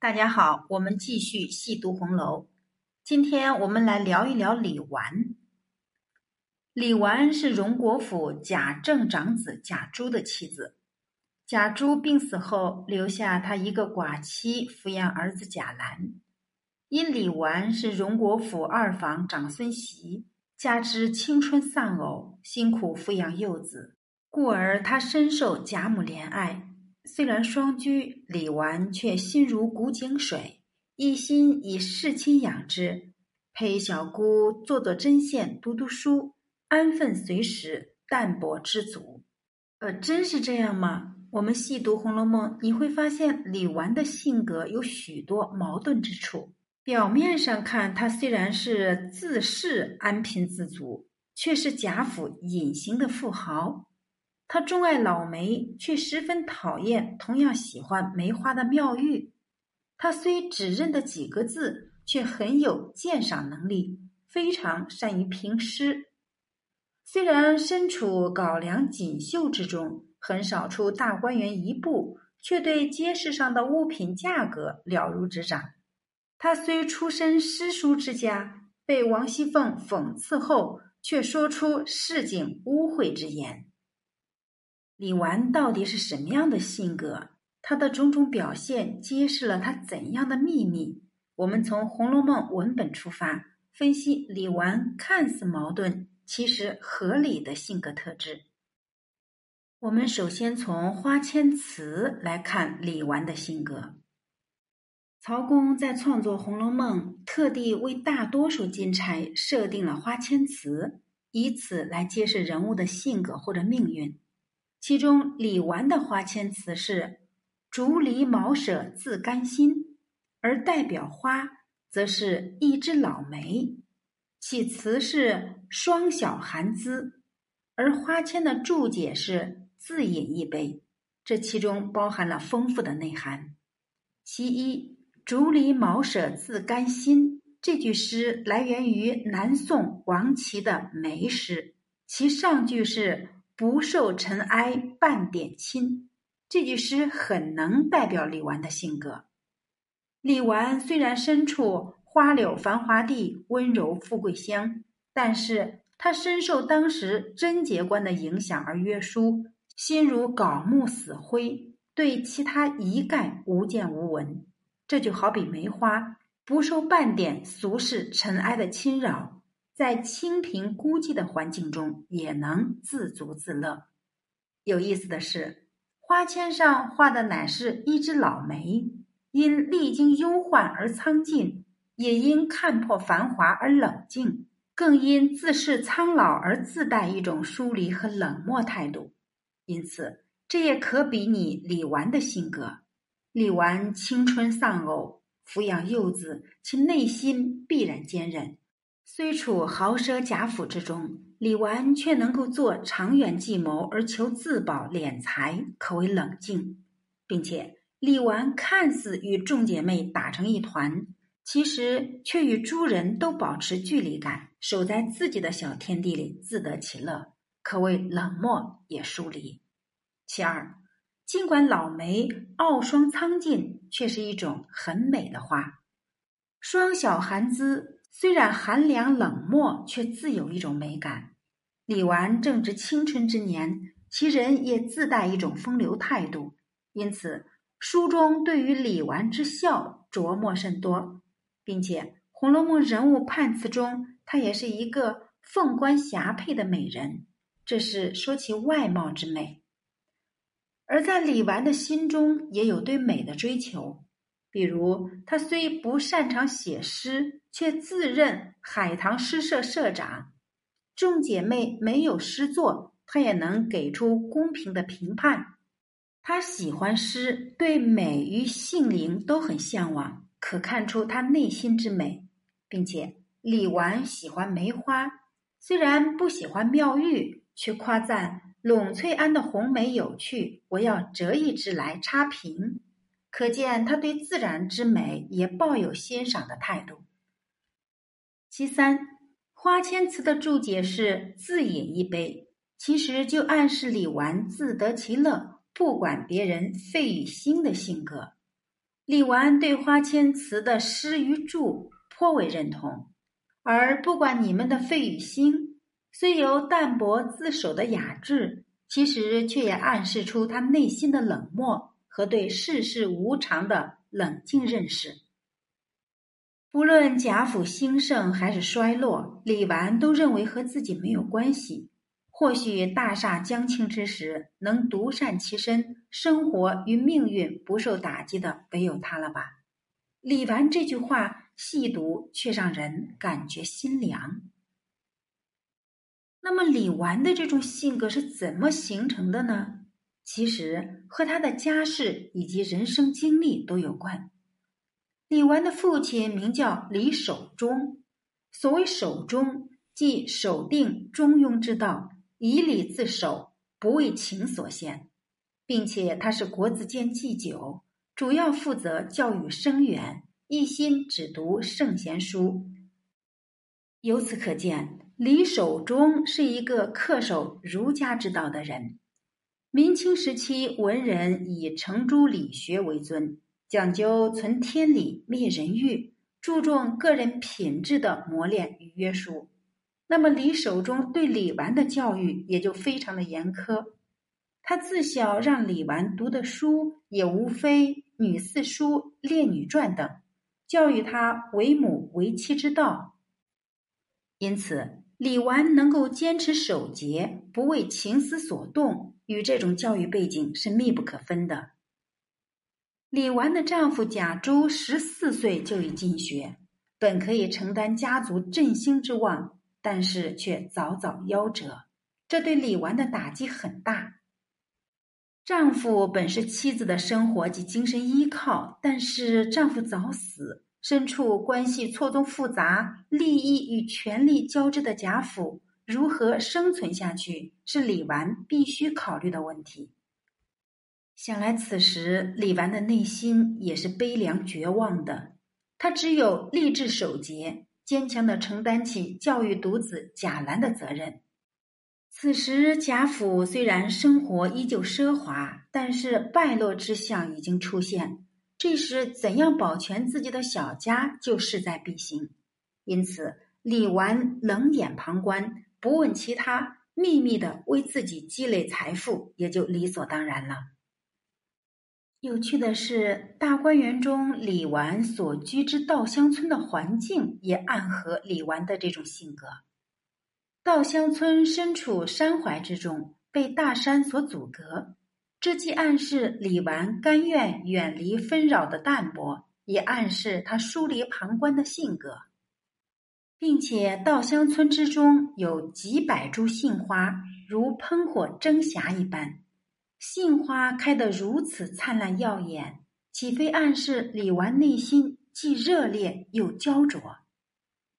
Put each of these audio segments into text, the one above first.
大家好，我们继续细读红楼。今天我们来聊一聊李纨。李纨是荣国府贾政长子贾珠的妻子。贾珠病死后，留下他一个寡妻抚养儿子贾兰。因李纨是荣国府二房长孙媳，加之青春丧偶，辛苦抚养幼子，故而他深受贾母怜爱。虽然双居，李纨却心如古井水，一心以侍亲养之，陪小姑做做针线、读读书，安分随时，淡泊知足。呃，真是这样吗？我们细读《红楼梦》，你会发现李纨的性格有许多矛盾之处。表面上看，她虽然是自恃安贫自足，却是贾府隐形的富豪。他钟爱老梅，却十分讨厌同样喜欢梅花的妙玉。他虽只认得几个字，却很有鉴赏能力，非常善于评诗。虽然身处高梁锦绣之中，很少出大观园一步，却对街市上的物品价格了如指掌。他虽出身诗书之家，被王熙凤讽刺后，却说出市井污秽之言。李纨到底是什么样的性格？他的种种表现揭示了他怎样的秘密？我们从《红楼梦》文本出发，分析李纨看似矛盾，其实合理的性格特质。我们首先从花千词来看李纨的性格。曹公在创作《红楼梦》，特地为大多数金钗设定了花千词，以此来揭示人物的性格或者命运。其中，李纨的花签词是“竹篱茅舍自甘心”，而代表花则是一枝老梅。其词是“双小寒姿”，而花签的注解是“自饮一杯”。这其中包含了丰富的内涵。其一，“竹篱茅舍自甘心”这句诗来源于南宋王琦的《梅诗》，其上句是。不受尘埃半点侵，这句诗很能代表李纨的性格。李纨虽然身处花柳繁华地、温柔富贵乡，但是她深受当时贞洁观的影响而约束，心如槁木死灰，对其他一概无见无闻。这就好比梅花，不受半点俗世尘埃的侵扰。在清贫孤寂的环境中，也能自足自乐。有意思的是，花签上画的乃是一枝老梅，因历经忧患而苍劲，也因看破繁华而冷静，更因自恃苍老而自带一种疏离和冷漠态度。因此，这也可比拟李纨的性格。李纨青春丧偶，抚养幼子，其内心必然坚韧。虽处豪奢贾府之中，李纨却能够做长远计谋而求自保敛财，可谓冷静，并且李纨看似与众姐妹打成一团，其实却与诸人都保持距离感，守在自己的小天地里自得其乐，可谓冷漠也疏离。其二，尽管老梅傲霜苍劲，却是一种很美的花，霜小寒姿。虽然寒凉冷漠，却自有一种美感。李纨正值青春之年，其人也自带一种风流态度，因此书中对于李纨之笑琢磨甚多，并且《红楼梦》人物判词中，她也是一个凤冠霞帔的美人，这是说其外貌之美。而在李纨的心中，也有对美的追求。比如，他虽不擅长写诗，却自任海棠诗社社长。众姐妹没有诗作，他也能给出公平的评判。他喜欢诗，对美与性灵都很向往，可看出他内心之美。并且，李纨喜欢梅花，虽然不喜欢妙玉，却夸赞栊翠庵的红梅有趣，我要折一支来插瓶。可见他对自然之美也抱有欣赏的态度。其三，花千词的注解是“自饮一杯”，其实就暗示李纨自得其乐，不管别人费与心的性格。李纨对花千词的诗与注颇为认同，而不管你们的费与心，虽有淡泊自守的雅致，其实却也暗示出他内心的冷漠和对世事无常的冷静认识。不论贾府兴盛还是衰落，李纨都认为和自己没有关系。或许大厦将倾之时，能独善其身，生活与命运不受打击的，唯有他了吧？李纨这句话细读，却让人感觉心凉。那么，李纨的这种性格是怎么形成的呢？其实和他的家世以及人生经历都有关。李纨的父亲名叫李守忠，所谓守忠，即守定中庸之道，以礼自守，不为情所限，并且他是国子监祭酒，主要负责教育生源，一心只读圣贤书。由此可见，李守忠是一个恪守儒家之道的人。明清时期，文人以程朱理学为尊。讲究存天理、灭人欲，注重个人品质的磨练与约束。那么李守忠对李纨的教育也就非常的严苛。他自小让李纨读的书也无非《女四书》《列女传》等，教育他为母为妻之道。因此，李纨能够坚持守节，不为情思所动，与这种教育背景是密不可分的。李纨的丈夫贾珠十四岁就已进学，本可以承担家族振兴之望，但是却早早夭折，这对李纨的打击很大。丈夫本是妻子的生活及精神依靠，但是丈夫早死，身处关系错综复杂、利益与权力交织的贾府，如何生存下去，是李纨必须考虑的问题。想来，此时李纨的内心也是悲凉绝望的。她只有立志守节，坚强的承担起教育独子贾兰的责任。此时贾府虽然生活依旧奢华，但是败落之象已经出现。这时，怎样保全自己的小家就势在必行。因此，李纨冷眼旁观，不问其他，秘密的为自己积累财富，也就理所当然了。有趣的是，大观园中李纨所居之稻香村的环境也暗合李纨的这种性格。稻香村身处山怀之中，被大山所阻隔，这既暗示李纨甘愿远离纷扰的淡泊，也暗示他疏离旁观的性格，并且稻香村之中有几百株杏花，如喷火蒸霞一般。杏花开得如此灿烂耀眼，岂非暗示李纨内心既热烈又焦灼？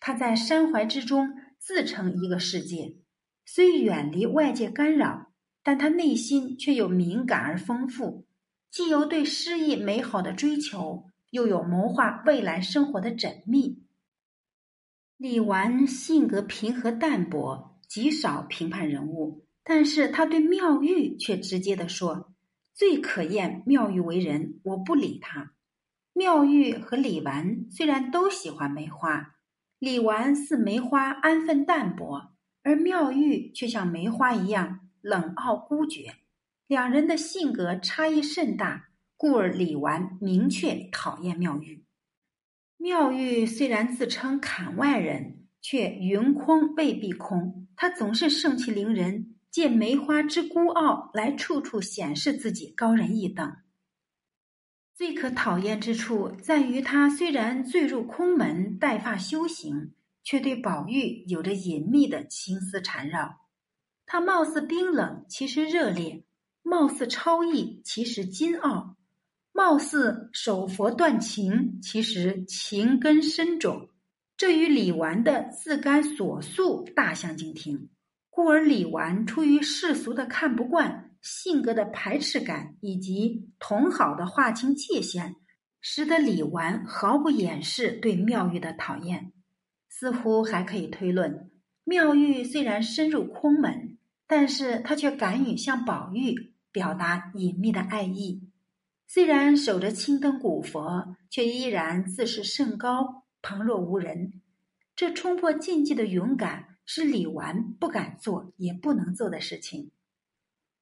他在山怀之中自成一个世界，虽远离外界干扰，但他内心却又敏感而丰富，既有对诗意美好的追求，又有谋划未来生活的缜密。李纨性格平和淡泊，极少评判人物。但是他对妙玉却直接的说：“最可厌妙玉为人，我不理他。”妙玉和李纨虽然都喜欢梅花，李纨似梅花安分淡泊，而妙玉却像梅花一样冷傲孤绝，两人的性格差异甚大，故而李纨明确讨厌妙玉。妙玉虽然自称槛外人，却云空未必空，她总是盛气凌人。借梅花之孤傲来处处显示自己高人一等。最可讨厌之处在于，他虽然坠入空门带发修行，却对宝玉有着隐秘的情思缠绕。他貌似冰冷，其实热烈；貌似超逸，其实金傲；貌似守佛断情，其实情根深种。这与李纨的自甘所素大相径庭。故而李纨出于世俗的看不惯、性格的排斥感，以及同好的划清界限，使得李纨毫不掩饰对妙玉的讨厌。似乎还可以推论：妙玉虽然深入空门，但是他却敢于向宝玉表达隐秘的爱意。虽然守着青灯古佛，却依然自视甚高，旁若无人。这冲破禁忌的勇敢，是李纨不敢做也不能做的事情。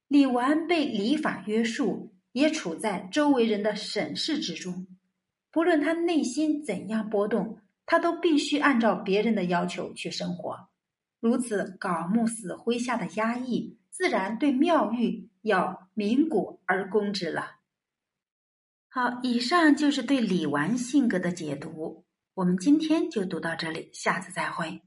李纨被礼法约束，也处在周围人的审视之中。不论他内心怎样波动，他都必须按照别人的要求去生活。如此搞木死灰下的压抑，自然对妙玉要鸣鼓而攻之了。好，以上就是对李纨性格的解读。我们今天就读到这里，下次再会。